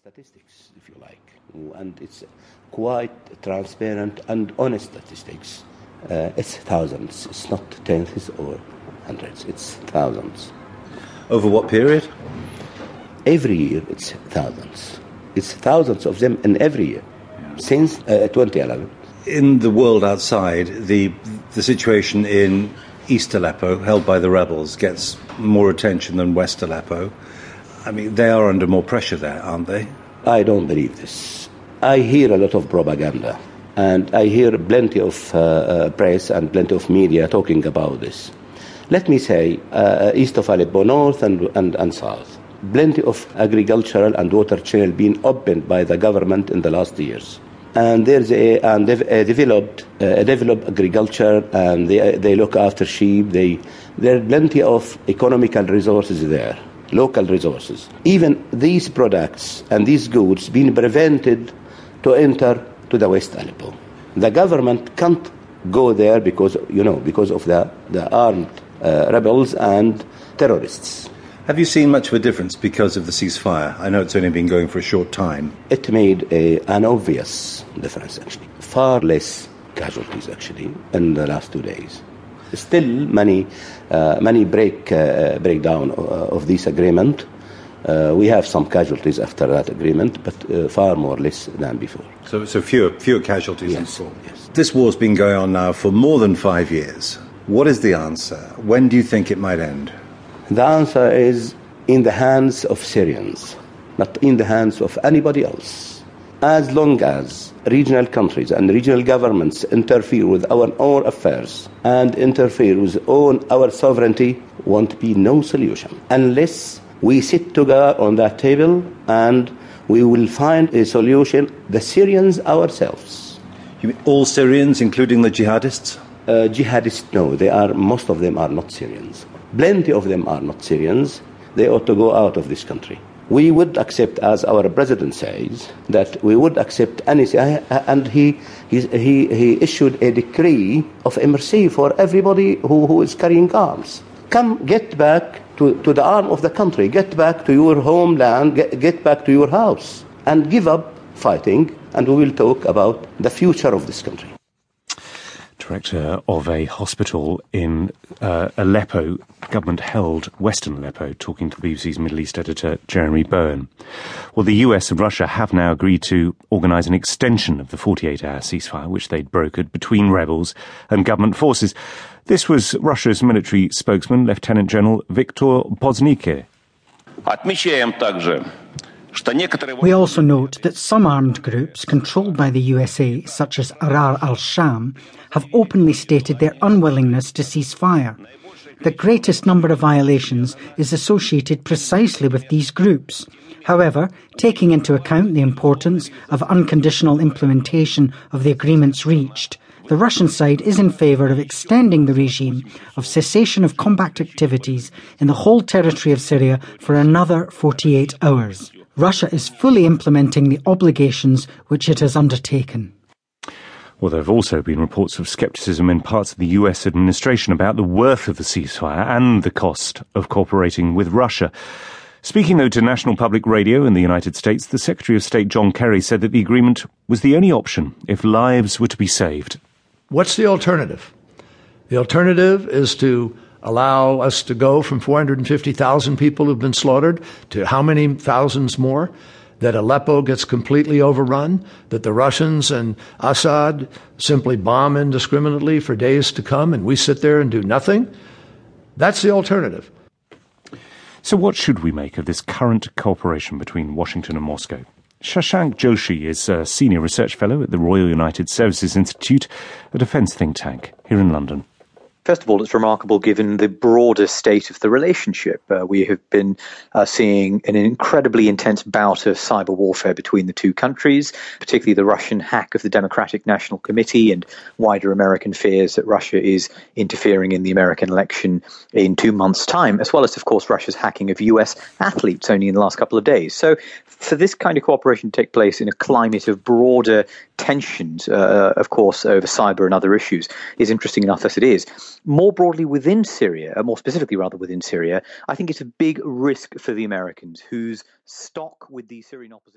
statistics, if you like, and it's quite transparent and honest statistics. Uh, it's thousands. It's not tenths or hundreds. It's thousands. Over what period? Every year, it's thousands. It's thousands of them in every year since uh, 2011. In the world outside, the the situation in East Aleppo, held by the rebels, gets more attention than West Aleppo. I mean, they are under more pressure there, aren't they? I don't believe this. I hear a lot of propaganda, and I hear plenty of uh, uh, press and plenty of media talking about this. Let me say, uh, east of Aleppo, north and, and, and south, plenty of agricultural and water channel being opened by the government in the last years and there's a and they've uh, developed uh, developed agriculture and they they look after sheep. They there are plenty of economical resources there, local resources. Even these products and these goods being prevented to enter to the West Aleppo. The government can't go there because you know because of the the armed uh, rebels and terrorists. Have you seen much of a difference because of the ceasefire? I know it's only been going for a short time. It made a, an obvious difference, actually. Far less casualties, actually, in the last two days. Still, many, uh, many break, uh, breakdown uh, of this agreement. Uh, we have some casualties after that agreement, but uh, far more less than before. So, so fewer, fewer casualties yes, than before. Yes. This war's been going on now for more than five years. What is the answer? When do you think it might end? The answer is in the hands of Syrians, not in the hands of anybody else. As long as regional countries and regional governments interfere with our own affairs and interfere with own, our sovereignty, won't be no solution unless we sit together on that table and we will find a solution, the Syrians ourselves. You mean all Syrians, including the jihadists? Uh, jihadists, no, they are, most of them are not Syrians. Plenty of them are not Syrians. They ought to go out of this country. We would accept, as our president says, that we would accept anything. and he, he, he issued a decree of amnesty for everybody who, who is carrying arms. Come, get back to, to the arm of the country, get back to your homeland, get, get back to your house, and give up fighting, and we will talk about the future of this country director of a hospital in uh, Aleppo, government held Western Aleppo, talking to the BBC's Middle East editor Jeremy Bowen. Well, the US and Russia have now agreed to organise an extension of the 48 hour ceasefire, which they'd brokered between rebels and government forces. This was Russia's military spokesman, Lieutenant General Viktor Poznikhir we also note that some armed groups controlled by the USA, such as Ahrar al Sham, have openly stated their unwillingness to cease fire. The greatest number of violations is associated precisely with these groups. However, taking into account the importance of unconditional implementation of the agreements reached, the Russian side is in favour of extending the regime of cessation of combat activities in the whole territory of Syria for another 48 hours. Russia is fully implementing the obligations which it has undertaken. Well, there have also been reports of scepticism in parts of the US administration about the worth of the ceasefire and the cost of cooperating with Russia. Speaking, though, to National Public Radio in the United States, the Secretary of State John Kerry said that the agreement was the only option if lives were to be saved. What's the alternative? The alternative is to allow us to go from 450,000 people who've been slaughtered to how many thousands more? That Aleppo gets completely overrun, that the Russians and Assad simply bomb indiscriminately for days to come and we sit there and do nothing? That's the alternative. So, what should we make of this current cooperation between Washington and Moscow? Shashank Joshi is a senior research fellow at the Royal United Services Institute, a defence think tank here in London. First of all, it's remarkable given the broader state of the relationship. Uh, we have been uh, seeing an incredibly intense bout of cyber warfare between the two countries, particularly the Russian hack of the Democratic National Committee and wider American fears that Russia is interfering in the American election in two months' time, as well as, of course, Russia's hacking of US athletes only in the last couple of days. So, for this kind of cooperation to take place in a climate of broader tensions, uh, of course, over cyber and other issues, is interesting enough as it is more broadly within Syria, uh, more specifically rather within Syria, I think it's a big risk for the Americans whose stock with the Syrian opposition.